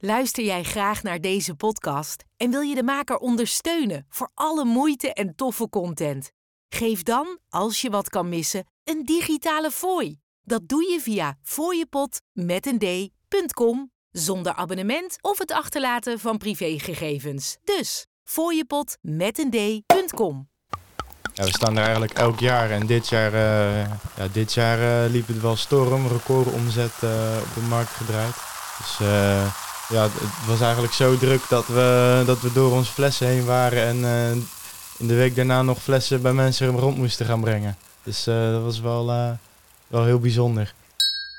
Luister jij graag naar deze podcast en wil je de maker ondersteunen voor alle moeite en toffe content? Geef dan, als je wat kan missen, een digitale fooi. Dat doe je via d.com zonder abonnement of het achterlaten van privégegevens. Dus d.com. Ja, we staan er eigenlijk elk jaar en dit jaar, eh, ja, dit jaar eh, liep het wel storm, record omzet eh, op de markt gedraaid. Dus ja, het was eigenlijk zo druk dat we, dat we door onze flessen heen waren en eh, in de week daarna nog flessen bij mensen rond moesten gaan brengen. Dus eh, dat was wel, eh, wel heel bijzonder.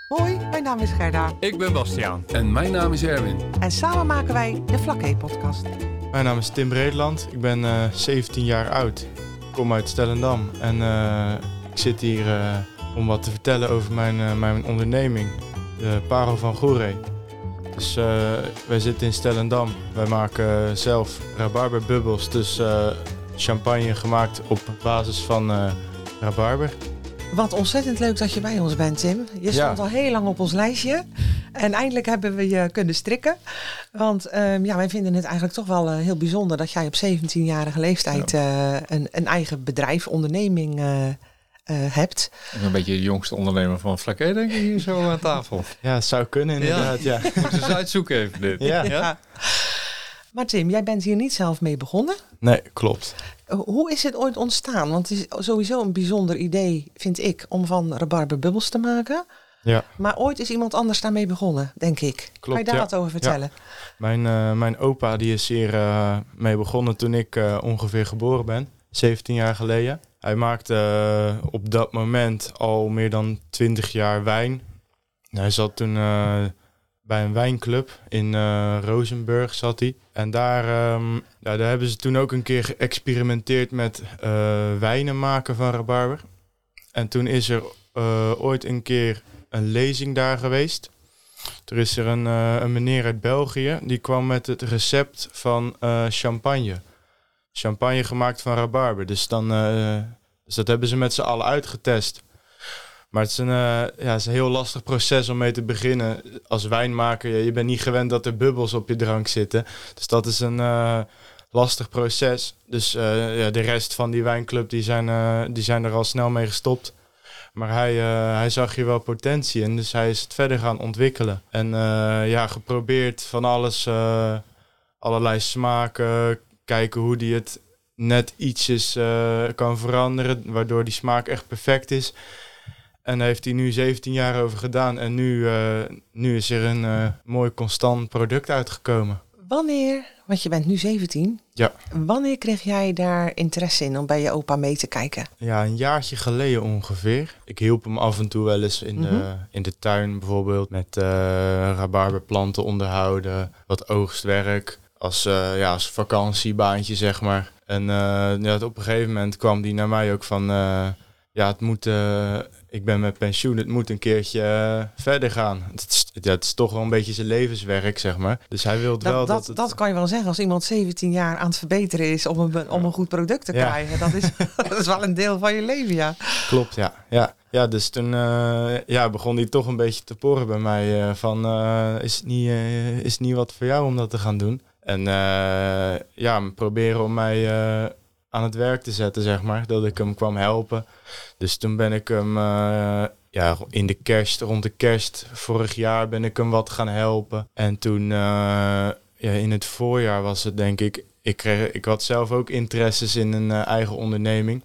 Hoi, mijn naam is Gerda Ik ben Bastiaan. En mijn naam is Erwin. en samen maken wij de Vlakke podcast. Mijn naam is Tim Breedland, ik ben eh, 17 jaar oud. Ik kom uit Stellendam en eh, ik zit hier eh, om wat te vertellen over mijn, eh, mijn onderneming, de Parel van Goeree. Dus eh, wij zitten in Stellendam. Wij maken zelf rabarberbubbels, dus eh, champagne gemaakt op basis van eh rabarber. Wat ontzettend leuk dat je bij ons bent, Tim. Je stond Ja. al heel lang op ons lijstje. En eindelijk hebben we je kunnen strikken. Want ehm, ja, wij vinden het eigenlijk toch wel eh, heel bijzonder dat jij op 17-jarige leeftijd eh, een, een eigen bedrijf, onderneming eh, eh, hebt. Ik ben een beetje de jongste ondernemer van Flaké, denk ik, hier zo aan tafel. Ja, het zou kunnen inderdaad, ja. Moet eens uitzoeken even dit. Ja. Ja. Maar Tim, jij bent hier niet zelf mee begonnen. Nee, klopt. Eh, Hoe is het ooit ontstaan? Want het is sowieso een bijzonder idee, vind ik, om van rabarber bubbels te maken. Ja, Maar ooit is iemand anders daarmee begonnen, denk ik. kan je daar ja. wat over vertellen? mijn, eh, mijn opa die is hier eh, mee begonnen toen ik eh, ongeveer geboren ben, 17 jaar geleden. Hij maakte eh, op dat moment al meer dan 20 jaar wijn. Hij zat toen eh, bij een wijnclub in eh Rozenburg zat hij. En daar, ehm, ja, daar hebben ze toen ook een keer geëxperimenteerd met wijnen maken van rabarber. En toen is er ooit een keer een lezing daar geweest. Er is er een, een meneer uit België, die kwam met het recept van champagne. Champagne gemaakt van rabarber. Dus, dan, eh, dus dat hebben ze met z'n allen uitgetest. Maar het is, een, eh, ja, het is een heel lastig proces om mee te beginnen. Als wijnmaker, je, bent niet gewend dat er bubbels op je drank zitten. Dus dat is een eh, lastig proces. Dus ja, de rest van die wijnclub, die zijn, die zijn er al snel mee gestopt. Maar hij, hij zag hier wel potentie in, dus hij is het verder gaan ontwikkelen. En ja, geprobeerd van alles, allerlei smaken, kijken hoe die het net ietsjes eh, kan veranderen, waardoor die smaak echt perfect is. En daar heeft hij nu 17 jaar over gedaan en nu, eh, nu is er een eh, mooi constant product uitgekomen. Wanneer, want je bent nu 17, Ja. wanneer kreeg jij daar interesse in om bij je opa mee te kijken? Ja, een jaartje geleden ongeveer. Ik hielp hem af en toe wel eens in, de, Mhm. in de tuin bijvoorbeeld met rabarberplanten onderhouden, wat oogstwerk, als, eh, ja, als vakantiebaantje zeg maar. En eh, ja, op een gegeven moment kwam die naar mij ook van, eh, ja, het moet, ik ben met pensioen, het moet een keertje verder gaan. Het is, ja, het is toch wel een beetje zijn levenswerk zeg maar. Dus hij wil wel Dat, dat, dat, het- dat kan je wel zeggen als iemand 17 jaar aan het verbeteren is om een, om een goed product te Ja. krijgen. Dat is, dat is wel een deel van je leven, ja. Klopt, ja. Ja, ja dus toen ja, begon hij toch een beetje te porren bij mij. van, is, het niet, is het niet wat voor jou om dat te gaan doen? En eh, ja, proberen om mij eh, aan het werk te zetten, zeg maar. Dat ik hem kwam helpen. Dus toen ben ik hem eh, ja, in de kerst, rond de kerst vorig jaar, ben ik hem wat gaan helpen. En toen ja, in het voorjaar was het denk ik... Ik, kreeg, ik had zelf ook interesses in een eigen onderneming.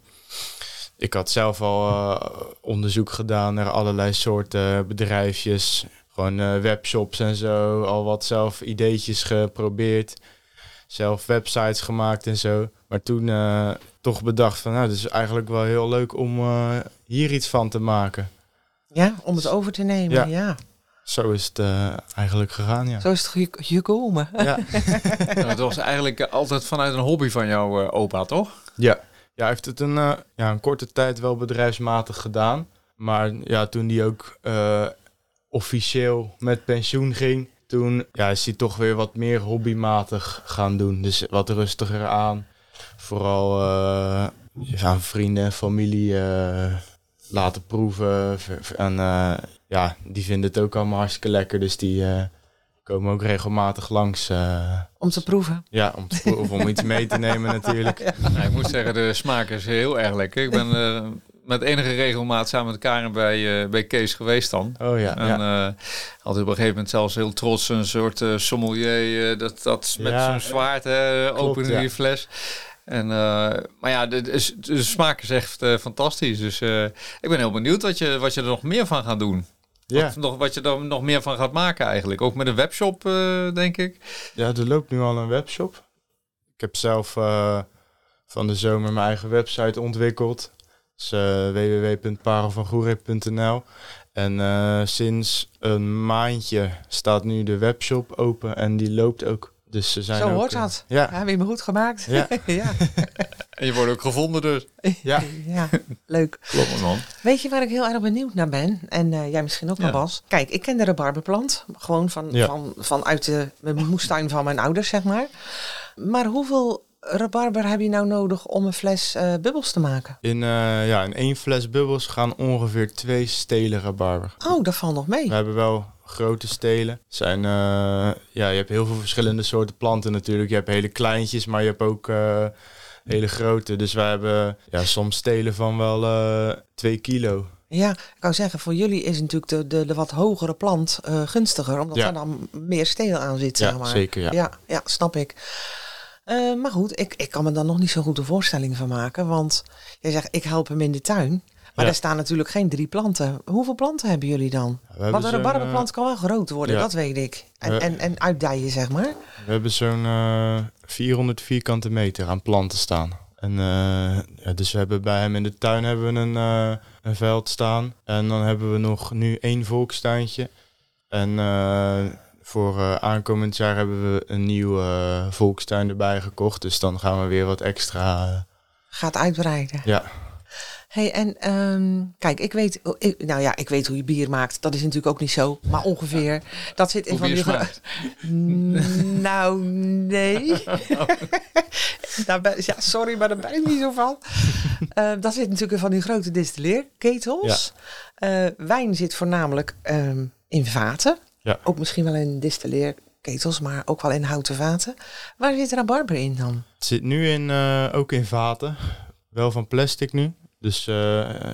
Ik had zelf al onderzoek gedaan naar allerlei soorten bedrijfjes. Gewoon eh, webshops en zo. Al wat zelf ideetjes geprobeerd. Zelf websites gemaakt en zo. Maar toen eh, toch bedacht van... Nou, het is eigenlijk wel heel leuk om eh, hier iets van te maken. Ja, om het over te nemen, Ja. ja. Zo is het eh, eigenlijk gegaan, ja. Zo is het ge- gekomen. Ja. Nou, het was eigenlijk altijd vanuit een hobby van jouw eh, opa, toch? Ja. ja, hij heeft het een, eh, ja, een korte tijd wel bedrijfsmatig gedaan. Maar ja, toen hij ook eh, officieel met pensioen ging, toen ja, is hij toch weer wat meer hobbymatig gaan doen. Dus wat rustiger aan. Vooral eh, aan vrienden en familie eh, laten proeven. En eh, ja, die vinden het ook allemaal hartstikke lekker. Dus die, eh, komen ook regelmatig langs. eh, Om te proeven. ja, om, te proeven, of om iets mee te nemen natuurlijk. Ik moet zeggen, de smaak is heel erg lekker. Ik ben eh, met enige regelmaat samen met Karen bij, eh, bij Kees geweest dan. Oh ja, En ja. eh had op een gegeven moment zelfs heel trots een soort eh, sommelier. dat, dat met Ja. zo'n zwaard ja. die fles. En, maar ja, de, de, de smaak is echt fantastisch. Dus ik ben heel benieuwd wat je, wat je er nog meer van gaat doen. ja. Wat, nog, wat je er nog meer van gaat maken eigenlijk. Ook met een webshop, denk ik. ja, er loopt nu al een webshop. Ik heb zelf van de zomer mijn eigen website ontwikkeld. Dus eh www.parelvangoeree.nl En eh, sinds een maandje staat nu de webshop open en die loopt ook. Dus ze zijn Zo ook, hoort eh, dat. Ja, Ja, weer me goed gemaakt. Ja. ja. En je wordt ook gevonden dus. ja. ja, leuk. Klopt man. Weet je waar ik heel erg benieuwd naar ben? En eh, jij misschien ook nog, Ja. Bas. Kijk, ik ken de rabarberplant. Gewoon van, Ja. van, vanuit de mijn moestuin van mijn ouders, zeg maar. Maar hoeveel rabarber heb je nou nodig om een fles eh, bubbels te maken? In, eh, ja, in één fles bubbels gaan ongeveer twee stelen rabarber. Oh, dat valt nog mee. We hebben wel grote stelen. Zijn, eh, ja, je hebt heel veel verschillende soorten planten natuurlijk. Je hebt hele kleintjes, maar je hebt ook hele grote. Dus wij hebben ja, soms stelen van wel 2 kilo. Ja, ik wou zeggen, voor jullie is natuurlijk de, de, de wat hogere plant gunstiger. Omdat Ja. er dan meer steel aan zit, Ja, zeg maar. zeker, ja. Ja, ja, snap ik. Eh, maar goed, ik, ik kan me dan nog niet zo goed een voorstelling van maken. Want jij zegt, ik help hem in de tuin. Maar Ja. er staan natuurlijk geen drie planten. Hoeveel planten hebben jullie dan? Hebben Want een zo'n, rabarberplant kan wel groot worden, ja. dat weet ik. En, We- en, en uitdijen, zeg maar. eh, we hebben zo'n eh 400 vierkante meter aan planten staan. En, eh, ja, dus we hebben bij hem in de tuin hebben we een, eh, een veld staan. En dan hebben we nog nu één volkstuintje. En eh, voor eh, aankomend jaar hebben we een nieuwe eh, volkstuin erbij gekocht. Dus dan gaan we weer wat extra. eh, Gaat uitbreiden. ja, Hey, en ehm, kijk, ik weet, ik, nou ja, ik weet hoe je bier maakt. Dat is natuurlijk ook niet zo, maar ongeveer. Dat zit in Hoe van smaakt. Nou, nee. Daar ben, ja, sorry, maar daar ben ik niet zo van. Eh, dat zit natuurlijk in van die grote distilleerketels. Eh, wijn zit voornamelijk ehm, in vaten. Ja. Ook misschien wel in distilleerketels, maar ook wel in houten vaten. Waar zit rabarber in dan? het zit nu in, eh, ook in vaten. Wel van plastic nu. Dus eh,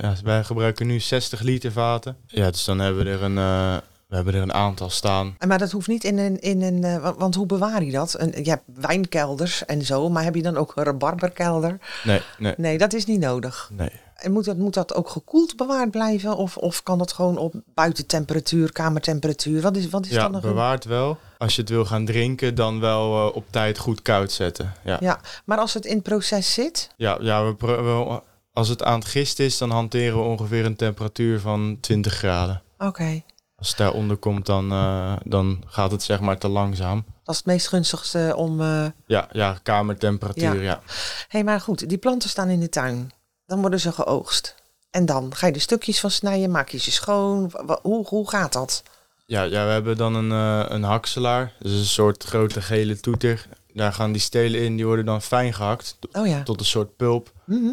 ja, wij gebruiken nu 60 liter vaten. Ja, dus dan hebben we er een, eh, we hebben er een aantal staan. Maar dat hoeft niet in een. In een wa- want hoe bewaar je dat? Een, je hebt wijnkelders en zo, maar heb je dan ook een rabarberkelder? Nee, nee, Nee, dat is niet nodig. nee. En moet dat, moet dat ook gekoeld bewaard blijven? Of, of kan dat gewoon op buitentemperatuur, kamertemperatuur? Wat is, wat is Ja, dan nog? bewaard wel. Als je het wil gaan drinken, dan wel eh, op tijd goed koud zetten. Ja, ja. Ja, maar als het in het proces zit, Ja, we, pro- we- als het aan het gisten is, dan hanteren we ongeveer een temperatuur van 20 graden. oké. Als het daaronder komt, dan, eh, dan gaat het zeg maar te langzaam. Dat is het meest gunstigste om. eh Ja, ja kamertemperatuur, Ja. ja. hey, maar goed, die planten staan in de tuin. Dan worden ze geoogst. En dan ga je er stukjes van snijden, maak je ze schoon. Hoe, hoe gaat dat? Ja, ja, we hebben dan een, eh, een hakselaar. Dus een soort grote gele toeter. Daar gaan die stelen in, die worden dan fijn gehakt Oh ja. tot een soort pulp. Mhm.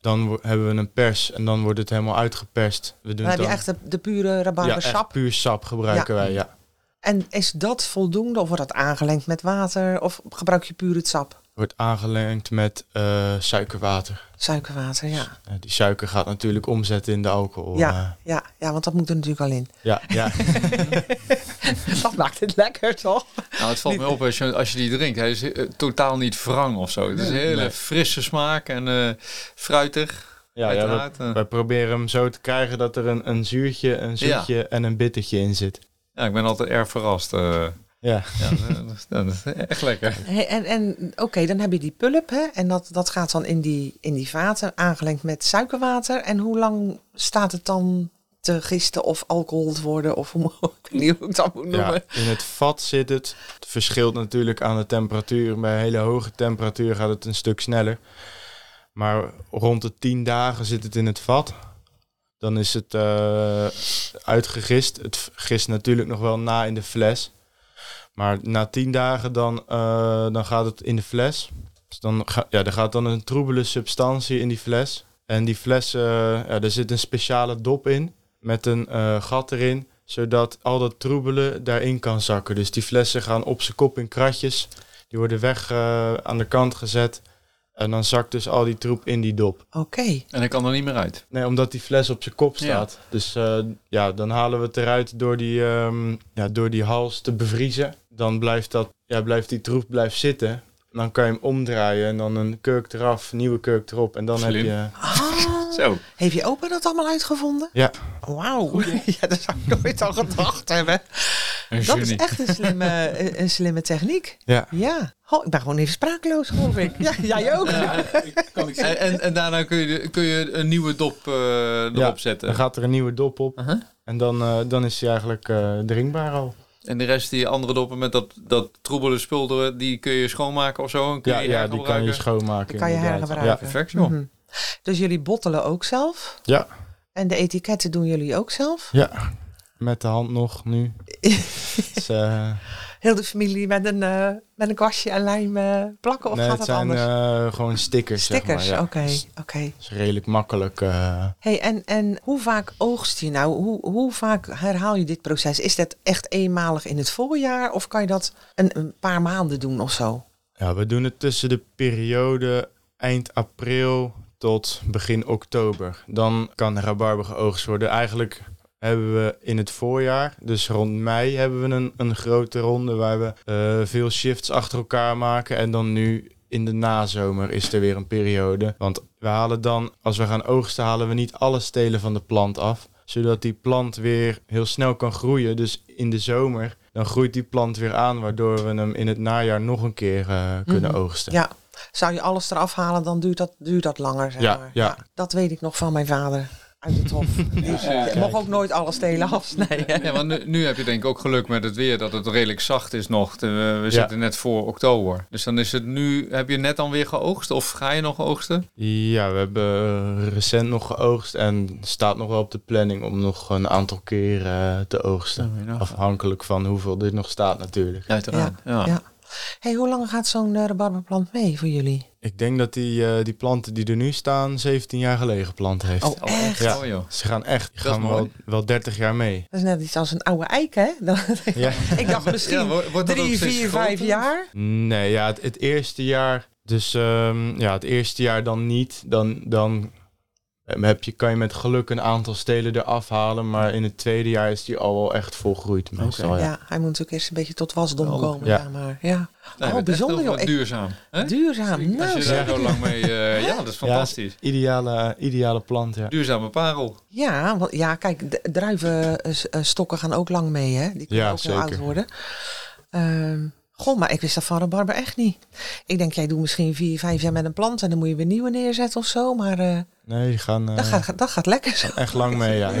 Dan hebben we een pers en dan wordt het helemaal uitgeperst. We doen Dan heb je echt de, de pure ja, rabarbersap. echt puur sap gebruiken wij, ja. En is dat voldoende of wordt dat aangelengd met water of gebruik je puur het sap? Wordt aangelengd met eh, suikerwater. Suikerwater, ja. Eh, die suiker gaat natuurlijk omzetten in de alcohol. Ja, eh. ja, ja, want dat moet er natuurlijk al in. ja, ja. dat maakt het lekker, toch? Nou, het valt me op als je, als je die drinkt. Hij is totaal niet wrang of zo. Het is een hele Nee. frisse smaak en eh, fruitig. ja, ja we, wij proberen hem zo te krijgen dat er een, een zuurtje, een zoetje en een bittertje in zit. ja, ik ben altijd erg verrast. Ja, ja, dat, is- dat is echt lekker. Hey, en en oké, dan heb je die pulp, hè? En dat, dat gaat dan in die, in die vaten, aangelengd met suikerwater. En hoe lang staat het dan te gisten of alcohol te worden? Of hoe, ik weet niet hoe ik dat moet noemen. ja, in het vat zit het. Het verschilt natuurlijk aan de temperatuur. Bij hele hoge temperatuur gaat het een stuk sneller. Maar rond de 10 dagen zit het in het vat. Dan is het eh, uitgegist. Het gist natuurlijk nog wel na in de fles. Maar na 10 dagen dan, eh, dan gaat het in de fles. Dus dan ga, ja, er gaat dan een troebele substantie in die fles. En die fles, eh, ja, er zit een speciale dop in met een eh, gat erin. zodat al dat troebelen daarin kan zakken. Dus die flessen gaan op zijn kop in kratjes. Die worden weg eh, aan de kant gezet. En dan zakt dus al die troep in die dop. Oké. En ik kan er niet meer uit. Nee, omdat die fles op zijn kop Ja. staat. Dus eh, ja, dan halen we het eruit door die, ehm, ja, door die hals te bevriezen. Dan blijft, dat, ja, blijft die troep blijft zitten. Dan kan je hem omdraaien en dan een kurk eraf, nieuwe kurk erop. En dan Slim. heb je... Ah, Zo. heeft je opa dat allemaal uitgevonden? Ja, Wauw. Ja, dat zou ik nooit al gedacht hebben. Een Dat is echt een slimme, een, slimme techniek. ja. Ja. Oh, ik ben gewoon even sprakeloos, geloof ik. Ja, jij ook. En, en, en daarna kun je, kun je een nieuwe dop eh, erop Ja, zetten. Dan gaat er een nieuwe dop op. En dan, eh, dan is hij eigenlijk eh, drinkbaar al. En de rest, die andere doppen met dat, dat troebele spul, die kun je schoonmaken of zo? En kun Ja, je ja die kan je schoonmaken. Die kan je hergebruiken. Perfect, joh. Mhm. Dus jullie bottelen ook zelf? Ja. En de etiketten doen jullie ook zelf? Ja, ja. Met de hand nog nu. Dus, eh, Heel de familie met een, eh, met een kwastje en lijm eh, plakken? Of nee, gaat het dat zijn anders? eh, gewoon stickers. zeg Stickers, maar, ja. oké. Is redelijk makkelijk. Hey, en, en hoe vaak oogst je nou? Hoe, hoe vaak herhaal je dit proces? Is dat echt eenmalig in het voorjaar? Of kan je dat een, een paar maanden doen of zo? Ja, we doen het tussen de periode eind april tot begin oktober. Dan kan rabarber geoogst worden. Eigenlijk hebben we in het voorjaar, dus rond mei, hebben we een, een grote ronde waar we eh, veel shifts achter elkaar maken. En dan nu in de nazomer is er weer een periode. Want we halen dan, als we gaan oogsten, halen we niet alle stelen van de plant af. Zodat die plant weer heel snel kan groeien. Dus in de zomer, dan groeit die plant weer aan. Waardoor we hem in het najaar nog een keer eh, kunnen Mhm. oogsten. Ja. Zou je alles eraf halen, dan duurt dat, duurt dat langer, zeg Ja, maar. ja. Dat weet ik nog van mijn vader uit het hof. Ja. mocht ook nooit alle stelen afsnijden. Ja, want nu, nu heb je denk ik ook geluk met het weer dat het redelijk zacht is nog. De- we zitten net voor oktober. Dus dan is het nu, heb je net dan weer geoogst of ga je nog oogsten? Ja, we hebben eh, recent nog geoogst en staat nog wel op de planning om nog een aantal keer eh, te oogsten. Afhankelijk van hoeveel dit nog staat natuurlijk. Uiteraard. Ja. Ja. Hey, hoe lang gaat zo'n uh, rabarberplant mee voor jullie? Ik denk dat die, eh, die planten die er nu staan 17 jaar geleden geplant heeft. Oh, Oh, echt? Ja. Oh, joh. Ze gaan echt die gaan wel, wel 30 jaar mee. Dat is net iets als een oude eik, hè? Dan- Ja. ik dacht misschien Ja, wordt- wordt dat ook drie, steeds vier, groter? vijf jaar. Nee, ja, het, het eerste jaar. Dus ehm, ja, het eerste jaar dan niet. Dan, dan heb je, kan je met geluk een aantal stelen eraf halen. Maar in het tweede jaar is die al wel echt volgroeid. Meestal, Ja. ja. hij moet natuurlijk eerst een beetje tot wasdom Oh, komen. ja. Ja, maar, ja. Nee, oh, bijzonder joh. Duurzaam. Hè? Duurzaam. Als Nou, je zeg. daar zo lang mee... eh, ja, dat is fantastisch. Ideale, ideale plant, ja. Duurzame parel. Ja, want, ja, kijk, de druivenstokken gaan ook lang mee, hè? Die kunnen Ja, ook heel zeker. oud worden. Ehm goh, maar ik wist dat van rabarber echt niet. Ik denk, jij doet misschien vier, vijf jaar met een plant en dan moet je weer nieuwe neerzetten of zo. Maar eh, Nee, die gaan eh, dat, gaat, dat gaat lekker zo. echt lang mee, ja. ja.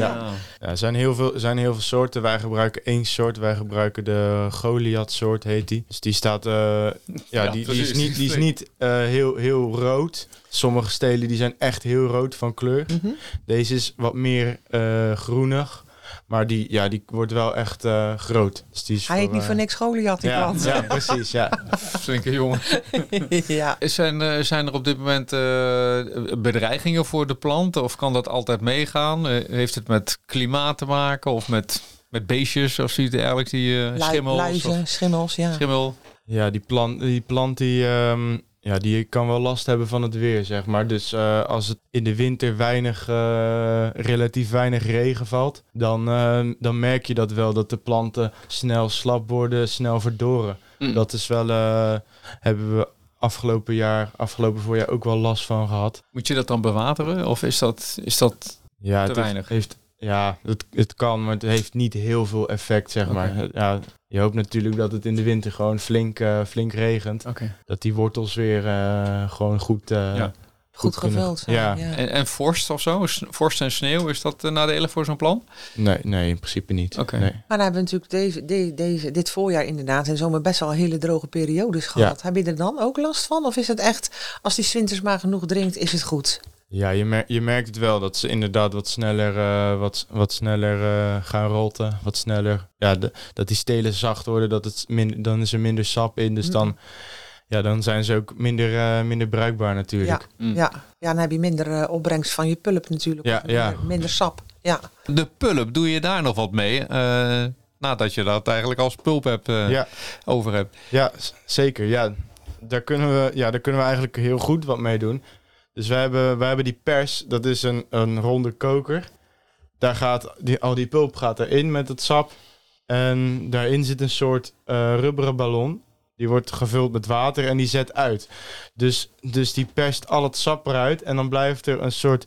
ja er zijn heel, veel, er zijn heel veel soorten. Wij gebruiken één soort. Wij gebruiken de Goliath soort, heet die. Dus die staat... eh, ja, Ja, die, is niet, die is niet eh, heel, heel rood. Sommige stelen die zijn echt heel rood van kleur. Mhm. Deze is wat meer eh, groenig. Maar die, ja, die wordt wel echt eh, groot. Dus die is Hij heet niet eh, voor niks Goliath, die ja, plant. ja, precies. Ja. Flinke jongen. ja. Zijn, eh, zijn er op dit moment eh, bedreigingen voor de planten? Of kan dat altijd meegaan? Eh, heeft het met klimaat te maken? Of met, met beestjes? Of zoiets dergelijks? Die eh, schimmels? luizen, Of schimmels, ja. schimmel? Ja, die plant, die, plant die, ehm, ja, die kan wel last hebben van het weer, zeg maar. Dus eh, als het in de winter weinig, eh, relatief weinig regen valt, dan, ehm, dan merk je dat wel, dat de planten snel slap worden, snel verdoren. Mm. Dat is wel, eh, hebben we afgelopen jaar, afgelopen voorjaar ook wel last van gehad. Moet je dat dan bewateren? Of is dat, is dat Ja, te het weinig? heeft, ja het, het kan, maar het heeft niet heel veel effect, zeg maar. Ja, je hoopt natuurlijk dat het in de winter gewoon flink, eh, flink regent. Oké. Dat die wortels weer eh, gewoon goed, eh, Ja. Goed kunnen- gevuld zijn. ja. Ja. En, en vorst of zo? Vorst en sneeuw, is dat uh, nadelig voor zo'n plan? Nee, nee, in principe niet. Oké. Nee. Maar dan hebben we natuurlijk deze, de- deze, dit voorjaar inderdaad en zomer best wel hele droge periodes gehad. Heb je er dan ook last van? Of is het echt, als die 's winters maar genoeg drinkt, is het goed? Ja, je, mer je merkt het wel dat ze inderdaad wat sneller, eh, wat, wat sneller eh, gaan rotten. Wat sneller. Ja, de, dat die stelen zacht worden, dat het min, dan is er minder sap in. Dus Mm. dan, ja, dan zijn ze ook minder, eh, minder bruikbaar natuurlijk. Mm. Ja, ja, dan heb je minder opbrengst van je pulp natuurlijk. Ja, minder, ja. minder sap. ja. De pulp, doe je daar nog wat mee? Eh, nadat je dat eigenlijk als pulp hebt, eh, Ja, over hebt. ja, zeker. Ja. Daar, kunnen we, ja, daar kunnen we eigenlijk heel goed wat mee doen. Dus wij hebben, wij hebben die pers, dat is een, een ronde koker. Daar gaat die, al die pulp gaat erin met het sap. En daarin zit een soort eh, rubberen ballon. Die wordt gevuld met water en die zet uit. Dus, dus die perst al het sap eruit. En dan blijft er een soort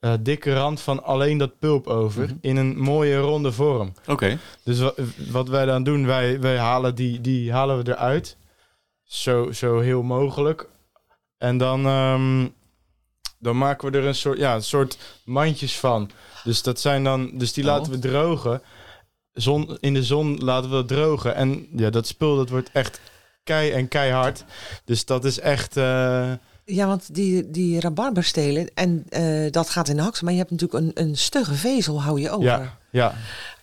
eh, dikke rand van alleen dat pulp over. Mhm. In een mooie ronde vorm. Oké. Dus wat, wat wij dan doen, wij, wij halen die, die halen we eruit. Zo, zo heel mogelijk. En dan, ehm, dan maken we er een soort, ja, een soort mandjes van. Dus dat zijn dan, dus die Oh. laten we drogen. Zon, in de zon laten we dat drogen. En ja, dat spul dat wordt echt kei en keihard. Dus dat is echt. eh, Ja, want die, die rabarberstelen, en eh, dat gaat in de haks, maar je hebt natuurlijk een, een stugge vezel, hou je over. ja, ja,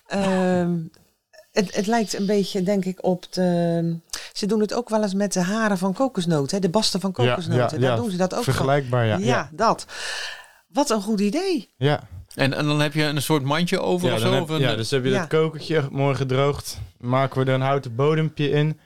Ehm, het, het lijkt een beetje, denk ik, op de... Ze doen het ook wel eens met de haren van kokosnoten, hè, de basten van kokosnoten. ja, Daar ja. doen ze dat ook van. vergelijkbaar. Ja, Ja, dat. Wat een goed idee. ja. En, en dan heb je een soort mandje over Ja, of zo? heb- of een, ja, dus heb je Ja. dat kokertje mooi gedroogd. Maken we er een houten bodempje in.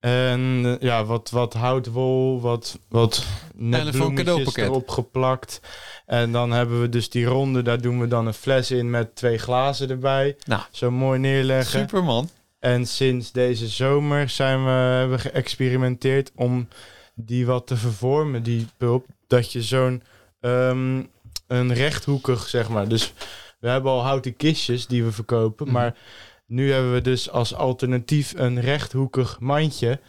En eh, ja, wat, wat houtwol, wat, wat net bloemetjes erop geplakt. En dan hebben we dus die ronde, daar doen we dan een fles in met twee glazen erbij. Nou. Zo mooi neerleggen. Super man. En sinds deze zomer zijn we, hebben we geëxperimenteerd om die wat te vervormen, die pulp. Dat je zo'n ehm, een rechthoekig, zeg maar. Dus we hebben al houten kistjes die we verkopen. Mhm. Maar nu hebben we dus als alternatief een rechthoekig mandje.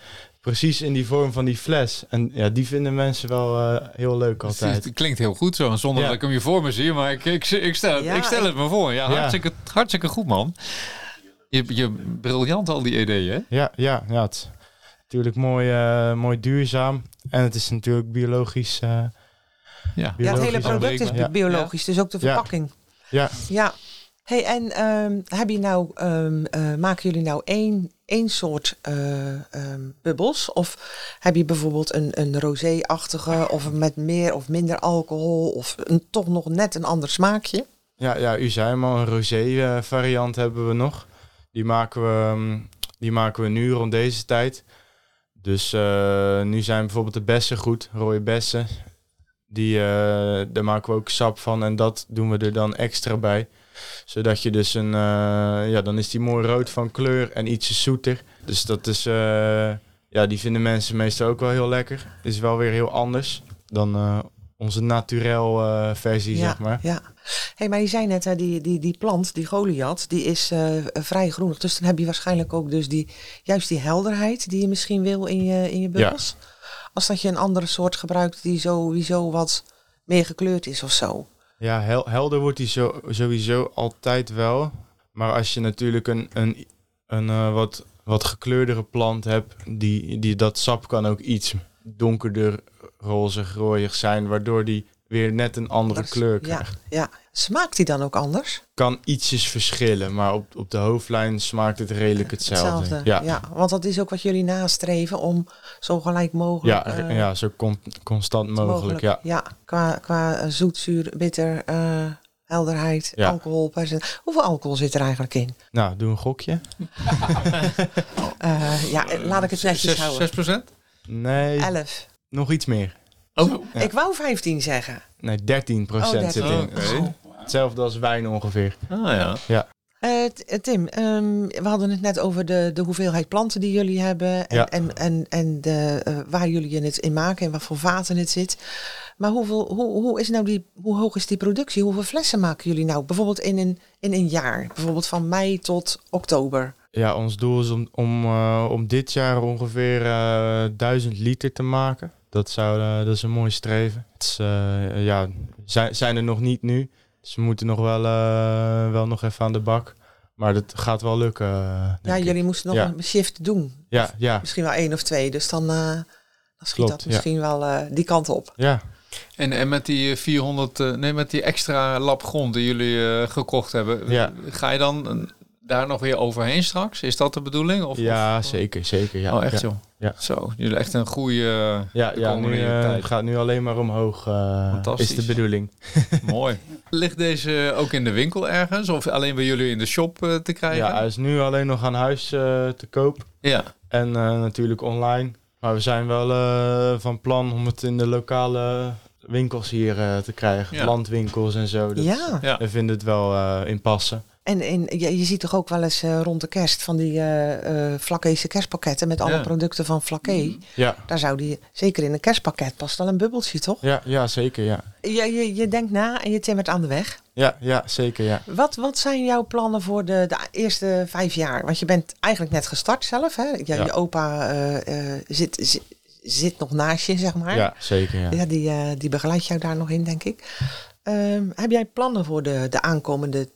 Precies in die vorm van die fles. En ja, die vinden mensen wel eh, heel leuk altijd. Het klinkt heel goed zo, zonder Ja. dat ik hem je voor me zie. Maar ik, ik, ik stel, Ja, ik stel het me voor. Ja, Ja. Hartstikke, hartstikke goed man. Je, je briljant al die ideeën. hè? Ja, ja, ja. Het is natuurlijk mooi, eh, mooi duurzaam. En het is natuurlijk biologisch. eh, Ja. Ja, het hele product is Ja. biologisch, dus ook de verpakking. ja, Ja. Hey, en ehm, heb je nou, ehm, eh, maken jullie nou één, één soort eh, ehm, bubbels? Of heb je bijvoorbeeld een, een rosé-achtige of met meer of minder alcohol of een, toch nog net een ander smaakje? Ja, ja, u zei al, een rosé eh, variant hebben we nog. Die maken we, ehm, die maken we nu rond deze tijd. Dus eh, nu zijn bijvoorbeeld de bessen goed, rode bessen. Die, eh, daar maken we ook sap van en dat doen we er dan extra bij. Zodat je dus een, eh, ja, dan is die mooi rood van kleur en ietsje zoeter. Dus dat is, ja, die vinden mensen meestal ook wel heel lekker. Is wel weer heel anders dan onze naturel eh, versie, ja, zeg maar. Ja. Hey, maar je zei net, hè, die, die, die plant, die Goliath, die is eh, vrij groenig. Dus dan heb je waarschijnlijk ook dus die, juist die helderheid die je misschien wil in je, in je bubbels. Als dat je een andere soort gebruikt die sowieso wat meer gekleurd is of zo. Ja, hel- helder wordt die zo, sowieso altijd wel. Maar als je natuurlijk een, een, een eh, wat, wat gekleurdere plant hebt, die, die, dat sap kan ook iets donkerder, rozig, rooiig zijn, waardoor die weer net een andere Anders. kleur Ja, krijgt. ja. Smaakt die dan ook anders? Kan ietsjes verschillen, maar op, op de hoofdlijn smaakt het redelijk hetzelfde. Ja. Ja, want dat is ook wat jullie nastreven om zo gelijk mogelijk... ja, eh, ja, zo con- constant mogelijk. Ja. ja, qua, qua eh, zoet, zuur, bitter, eh, helderheid, Ja. alcohol. Hoeveel alcohol zit er eigenlijk in? Nou, doe een gokje. Eh, ja, eh, laat ik het netjes houden. 6 procent? Nee, 11. Nog iets meer. Oh, Ja. Ik wou 15 zeggen. Nee, 13 procent Oh, zit 13. in. Oké. Hetzelfde als wijn ongeveer. ah ja. T- eh, Tim, ehm, we hadden het net over de, de hoeveelheid planten die jullie hebben. En, Ja. en, en, en de, eh, waar jullie het in maken en wat voor vaten het zit. Maar hoeveel, hoe, hoe, is nou die, hoe hoog is die productie? Hoeveel flessen maken jullie nou? Bijvoorbeeld in een, in een jaar. Bijvoorbeeld van mei tot oktober. Ja, ons doel is om, om, eh, om dit jaar ongeveer eh 1000 liter te maken. Dat, zou, eh, dat is een mooi streven. Het is, eh, ja, zijn, zijn er nog niet nu. Dus we moeten nog wel, eh, wel nog even aan de bak. Maar dat gaat wel lukken. Ja, denk ik. jullie moesten nog Ja. een shift doen. Ja, ja, Misschien wel één of twee. Dus dan, eh, dan schiet Klopt, dat ja. misschien wel eh, die kant op. ja. En, en met die eh, 400, eh, nee, met die extra lap grond die jullie eh, gekocht hebben, Ja. ga je dan daar nog weer overheen straks? Is dat de bedoeling? Of, ja of- zeker, zeker. Ja. oh, echt ja. zo? Ja. Zo, jullie echt een goede... Ja, ja nu uh, tijd. gaat nu alleen maar omhoog, uh, Fantastisch. is de bedoeling. Mooi. Ligt deze ook in de winkel ergens? Of alleen bij jullie in de shop uh, te krijgen? Ja, hij is nu alleen nog aan huis uh, te koop. Ja. En uh, natuurlijk online. Maar we zijn wel uh, van plan om het in de lokale winkels hier te krijgen. Ja. Landwinkels en zo. Dat Ja. Ja. We vinden het wel uh, in passen. En, en je, je ziet toch ook wel eens uh, rond de kerst van die uh, Flakkeese kerstpakketten met alle Ja. producten van Flakke. Ja, Daar zou die, zeker in een kerstpakket, past wel een bubbeltje, toch? ja, ja zeker. Ja. Je, je, je denkt na en je timmert aan de weg. Ja, ja, zeker. Ja. Wat, wat zijn jouw plannen voor de, de eerste vijf jaar? Want je bent eigenlijk net gestart zelf, hè? Ja, Ja. Je opa uh, zit, zit, zit nog naast je, zeg maar. ja, zeker. Ja. Ja, die, uh, die begeleidt jou daar nog in, denk ik. Um, heb jij plannen voor de, de aankomende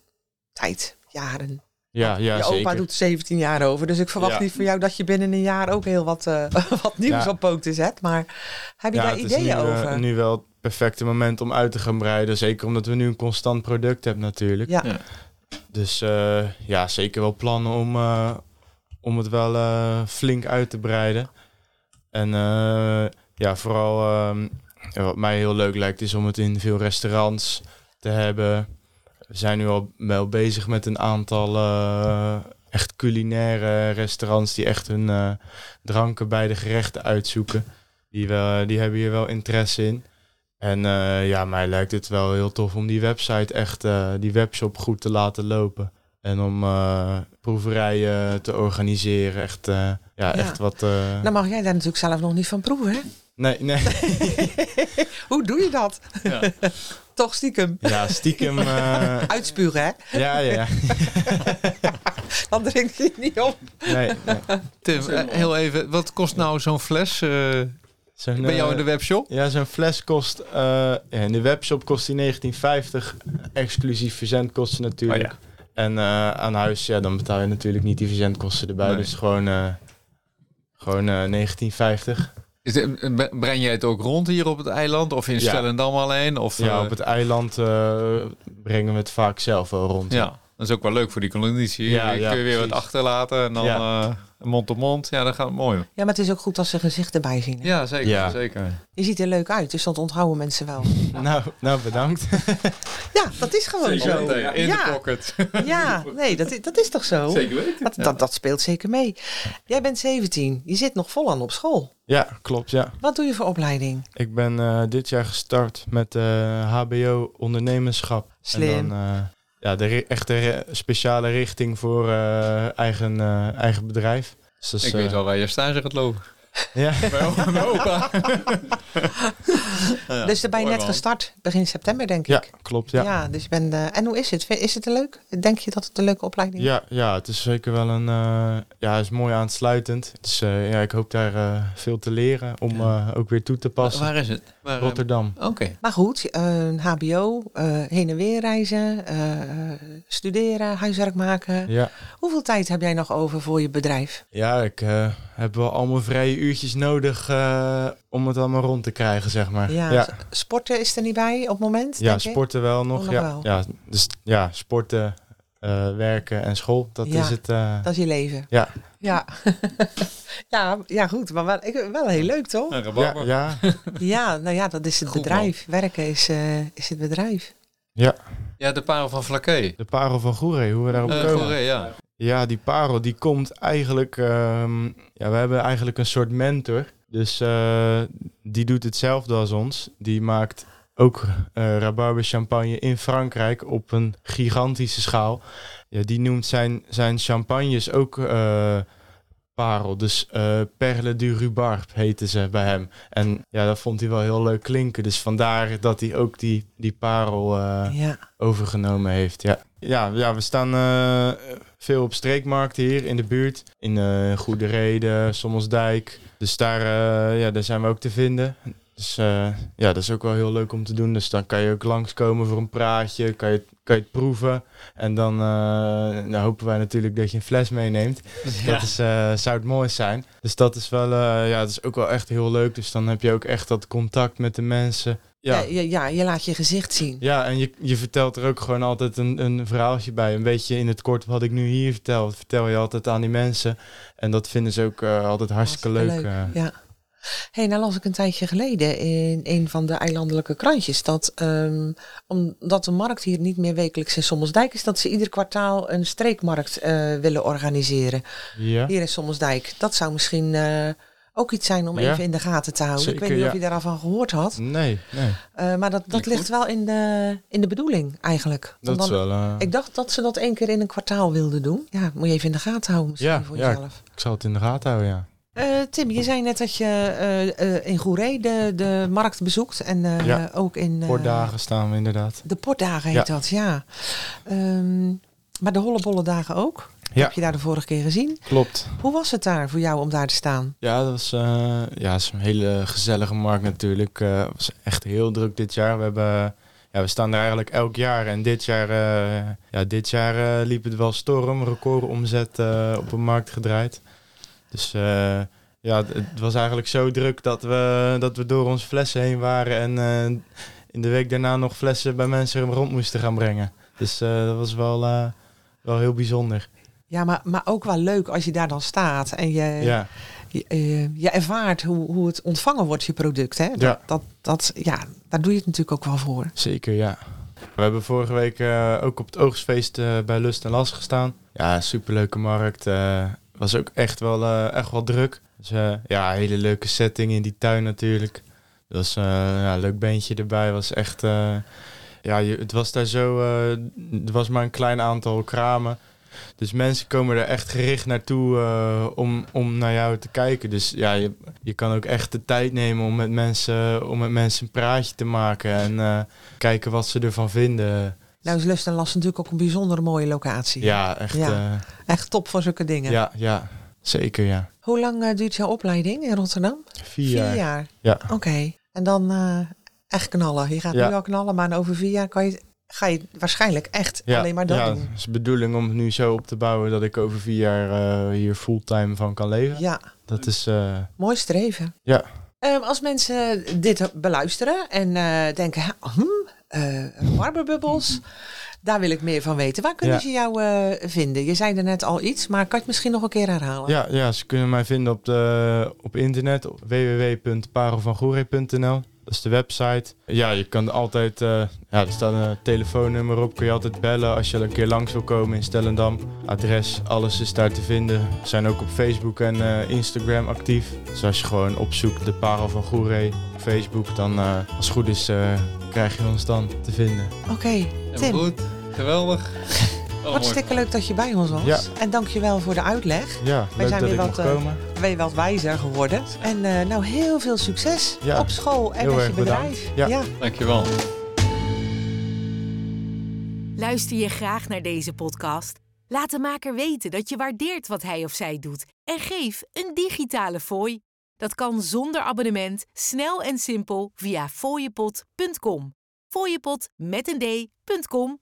tijd, jaren? Ja, ja, je zeker. opa doet 17 jaar over, dus ik verwacht Ja. niet van jou dat je binnen een jaar ook heel wat, uh, wat nieuws Ja. op poten zet. Maar heb je ja, daar het ideeën is nu, eh, over? nu wel het perfecte moment om uit te gaan breiden. Zeker omdat we nu een constant product hebben natuurlijk. ja. Ja. Dus eh, ja, zeker wel plannen om, eh, om het wel eh, flink uit te breiden. En eh, ja, vooral ehm, wat mij heel leuk lijkt is om het in veel restaurants te hebben. We zijn nu al wel bezig met een aantal eh, echt culinaire restaurants die echt hun eh, dranken bij de gerechten uitzoeken. Die, wel, die hebben hier wel interesse in. En eh, ja, mij lijkt het wel heel tof om die website echt, eh, die webshop goed te laten lopen. En om eh, proeverijen te organiseren. Echt, eh, ja, Ja. echt wat. eh, Dan mag jij daar natuurlijk zelf nog niet van proeven, hè? nee, nee. Hoe doe je dat? Ja. Toch stiekem. ja, stiekem. eh, Uitspugen, hè? ja, ja, ja. Dan drink je het niet op. Nee, nee. Tim, eh, heel even, wat kost nou zo'n fles eh, Zo'n, bij jou eh, in de webshop? Ja, zo'n fles kost. eh, ja, in de webshop kost die 1950. Exclusief verzendkosten natuurlijk. Oh ja. En eh, aan huis, ja, dan betaal je natuurlijk niet die verzendkosten erbij. Nee. Dus gewoon, eh, gewoon eh, 1950. Is het- eh, bre- breng jij het ook rond hier op het eiland? Of in. Stellendam alleen? Of, Ja, eh, op het eiland eh, brengen we het vaak zelf wel rond. ja, dat is ook wel leuk voor die conditie. Ja, Ja, kun je weer wat achterlaten en dan Ja. eh, mond op mond. Ja, dat gaat mooi. Ja, maar het is ook goed als ze gezicht erbij zien. hè? Ja, zeker. Ja. zeker. Je ziet er leuk uit, dus dat onthouden mensen wel. Nou, nou, bedankt. Ja, dat is gewoon zo. In ja, de pocket. ja, nee, dat is, dat is toch zo? Zeker weten. Dat, dat, dat speelt zeker mee. Jij bent 17, je zit nog vol aan op school. Ja, klopt, ja. Wat doe je voor opleiding? Ik ben eh, dit jaar gestart met eh, HBO ondernemerschap. Slim. En dan eh, ja, de echte speciale richting voor eh, eigen, eh, eigen bedrijf. Dus dat is, Ik eh, weet wel waar je stage gaat lopen. Ja, Bij opa. Ja, dus daar ben je net man. gestart, begin september denk ja ik. klopt. Ja. Ja, dus eh, en hoe is het? Is het leuk? Denk je dat het een leuke opleiding is? Ja, ja, het is zeker wel een. eh, ja, het is mooi aansluitend. Dus eh, ja, ik hoop daar eh, veel te leren om eh, ook weer toe te passen. Waar is het? Waar, eh, Rotterdam. Oké. Maar goed, eh, een HBO, eh, heen en weer reizen, eh, studeren, huiswerk maken. Ja, Hoeveel tijd heb jij nog over voor je bedrijf? ja ik eh, heb wel allemaal vrije uurtjes nodig eh, om het allemaal rond te krijgen, zeg maar. Ja, ja, sporten is er niet bij op het moment? ja denk ik? sporten wel nog. Oh, nog ja, wel. ja, dus ja, sporten, eh, werken en school, dat Ja, is het. eh, Dat is je leven. Ja. Ja, ja, ja goed, maar wel, ik, wel heel leuk toch? Een ja, ja, Ja, nou ja, dat is het Goed, bedrijf. Werken is, eh, is het bedrijf. ja, Ja, de parel van Flaké. de parel van Goeree, hoe we daarop komen. Goeree, ja. Ja, die parel die komt eigenlijk. ehm, ja, we hebben eigenlijk een soort mentor. Dus eh, die doet hetzelfde als ons. Die maakt ook eh rabarber champagne in Frankrijk op een gigantische schaal. Ja, die noemt zijn, zijn champagnes ook eh, parel. Dus eh Perle du Rhubarbe heten ze bij hem. En ja, dat vond hij wel heel leuk klinken. Dus vandaar dat hij ook die, die parel eh, Ja, overgenomen heeft. Ja, ja, ja we staan eh, veel op streekmarkten hier in de buurt. In eh Goede Reden, Sommelsdijk. Dus daar, eh, ja, daar zijn we ook te vinden. Dus eh, ja, dat is ook wel heel leuk om te doen. Dus dan kan je ook langskomen voor een praatje, kan je, kan je het proeven. En dan eh, nou hopen wij natuurlijk dat je een fles meeneemt. Dat is, eh, zou het mooi zijn. Dus dat is wel, eh, ja, dat is ook wel echt heel leuk. Dus dan heb je ook echt dat contact met de mensen. Ja, ja, ja, je laat je gezicht zien. Ja, en je, je vertelt er ook gewoon altijd een, een verhaaltje bij. Een beetje in het kort wat ik nu hier vertel. Vertel je altijd aan die mensen. En dat vinden ze ook eh, altijd hartstikke, Hartstikke leuk. eh. Ja. Hey, nou las ik een tijdje geleden in een van de eilandelijke krantjes dat ehm, omdat de markt hier niet meer wekelijks in Sommelsdijk is, dat ze ieder kwartaal een streekmarkt eh, willen organiseren. ja. Hier in Sommelsdijk. Dat zou misschien eh, ook iets zijn om Ja. even in de gaten te houden. ik weet niet of je daar al van gehoord had. Nee, nee. Eh, maar dat, dat ligt goed. wel in de, in de bedoeling eigenlijk. Dat is dan- wel... Ik dacht dat ze dat één keer in een kwartaal wilden doen. Ja, moet je even in de gaten houden misschien Ja, voor ja. jezelf. ik zal het in de gaten houden, ja. Eh, Tim, je zei net dat je eh, eh, in Goeree de, de markt bezoekt. En Ja. ook in... eh, Voor dagen staan we inderdaad. De portdagen heet Ja. dat, ja. Ehm, maar de hollebolle dagen ook. Ja. Heb je daar de vorige keer gezien? Klopt. Hoe was het daar voor jou om daar te staan? Ja, dat was, ja, is een hele gezellige markt natuurlijk. Het was echt heel druk dit jaar. We, hebben, ja, we staan er eigenlijk elk jaar. En dit jaar, ja, dit jaar liep het wel storm. Recordomzet eh op een markt gedraaid. Dus eh, ja, het, het was eigenlijk zo druk dat we, dat we door onze flessen heen waren. En eh, in de week daarna nog flessen bij mensen rond moesten gaan brengen. Dus eh, dat was wel, wel heel bijzonder. Ja, maar, maar ook wel leuk als je daar dan staat en je, Ja, je, je ervaart hoe, hoe het ontvangen wordt, je product. Hè? Dat, Ja. dat, dat, ja, daar doe je het natuurlijk ook wel voor. Zeker, ja. We hebben vorige week ook op het oogstfeest bij Lust en Last gestaan. Ja, superleuke markt. Was ook echt wel, eh, echt wel druk. Dus eh, ja, hele leuke setting in die tuin natuurlijk. Dat was eh, ja, leuk beentje erbij. Was echt, ja, het was daar zo, er was maar een klein aantal kramen. Dus mensen komen er echt gericht naartoe om, om naar jou te kijken. Dus ja, je, je kan ook echt de tijd nemen om met mensen, om met mensen een praatje te maken. En kijken wat ze ervan vinden. Nou is Lust en Last natuurlijk ook een bijzondere mooie locatie. Ja, echt. Ja. Ja, Echt top voor zulke dingen. ja, ja, zeker ja. Hoe lang eh, duurt jouw opleiding in Rotterdam? Vier, jaar. jaar. Ja. Oké. En dan eh, echt knallen. Je gaat Ja. nu al knallen, maar over vier jaar kan je, ga je waarschijnlijk echt Ja, alleen maar dat ja, doen. Het is de bedoeling om het nu zo op te bouwen dat ik over vier jaar eh, hier fulltime van kan leven. Ja, Dat is, eh, mooi streven. ja. Ehm, als mensen dit beluisteren en eh, denken, "Hè, hm, eh rabarberbubbels, daar wil ik meer van weten. Waar kunnen Ja. ze jou eh, vinden? Je zei er net al iets, maar kan je het misschien nog een keer herhalen? Ja, ja, ze kunnen mij vinden op, de, op internet op. Dat is de website. Ja, je kan altijd, eh, ja, er staat een telefoonnummer op, kun je altijd bellen als je een keer langs wil komen in Stellendam. Adres, alles is daar te vinden. We zijn ook op Facebook en eh, Instagram actief. Dus als je gewoon opzoekt de Parel van Goeree op Facebook, dan eh, als het goed is eh, krijg je ons dan te vinden. Oké, Helemaal Tim, goed. Geweldig. Oh, mooi. hartstikke leuk dat je bij ons was. Ja. En dankjewel voor de uitleg. Ja, leuk zijn dat weer wat, eh, wat wijzer geworden. En eh, nou, heel veel succes Ja. op school en Heel met je erg bedrijf. bedankt. Ja. Dankjewel. Luister je graag naar deze podcast? Laat de maker weten dat je waardeert wat hij of zij doet en geef een digitale fooi. Dat kan zonder abonnement, snel en simpel via fooiepot.com. Fooiepot met een d.com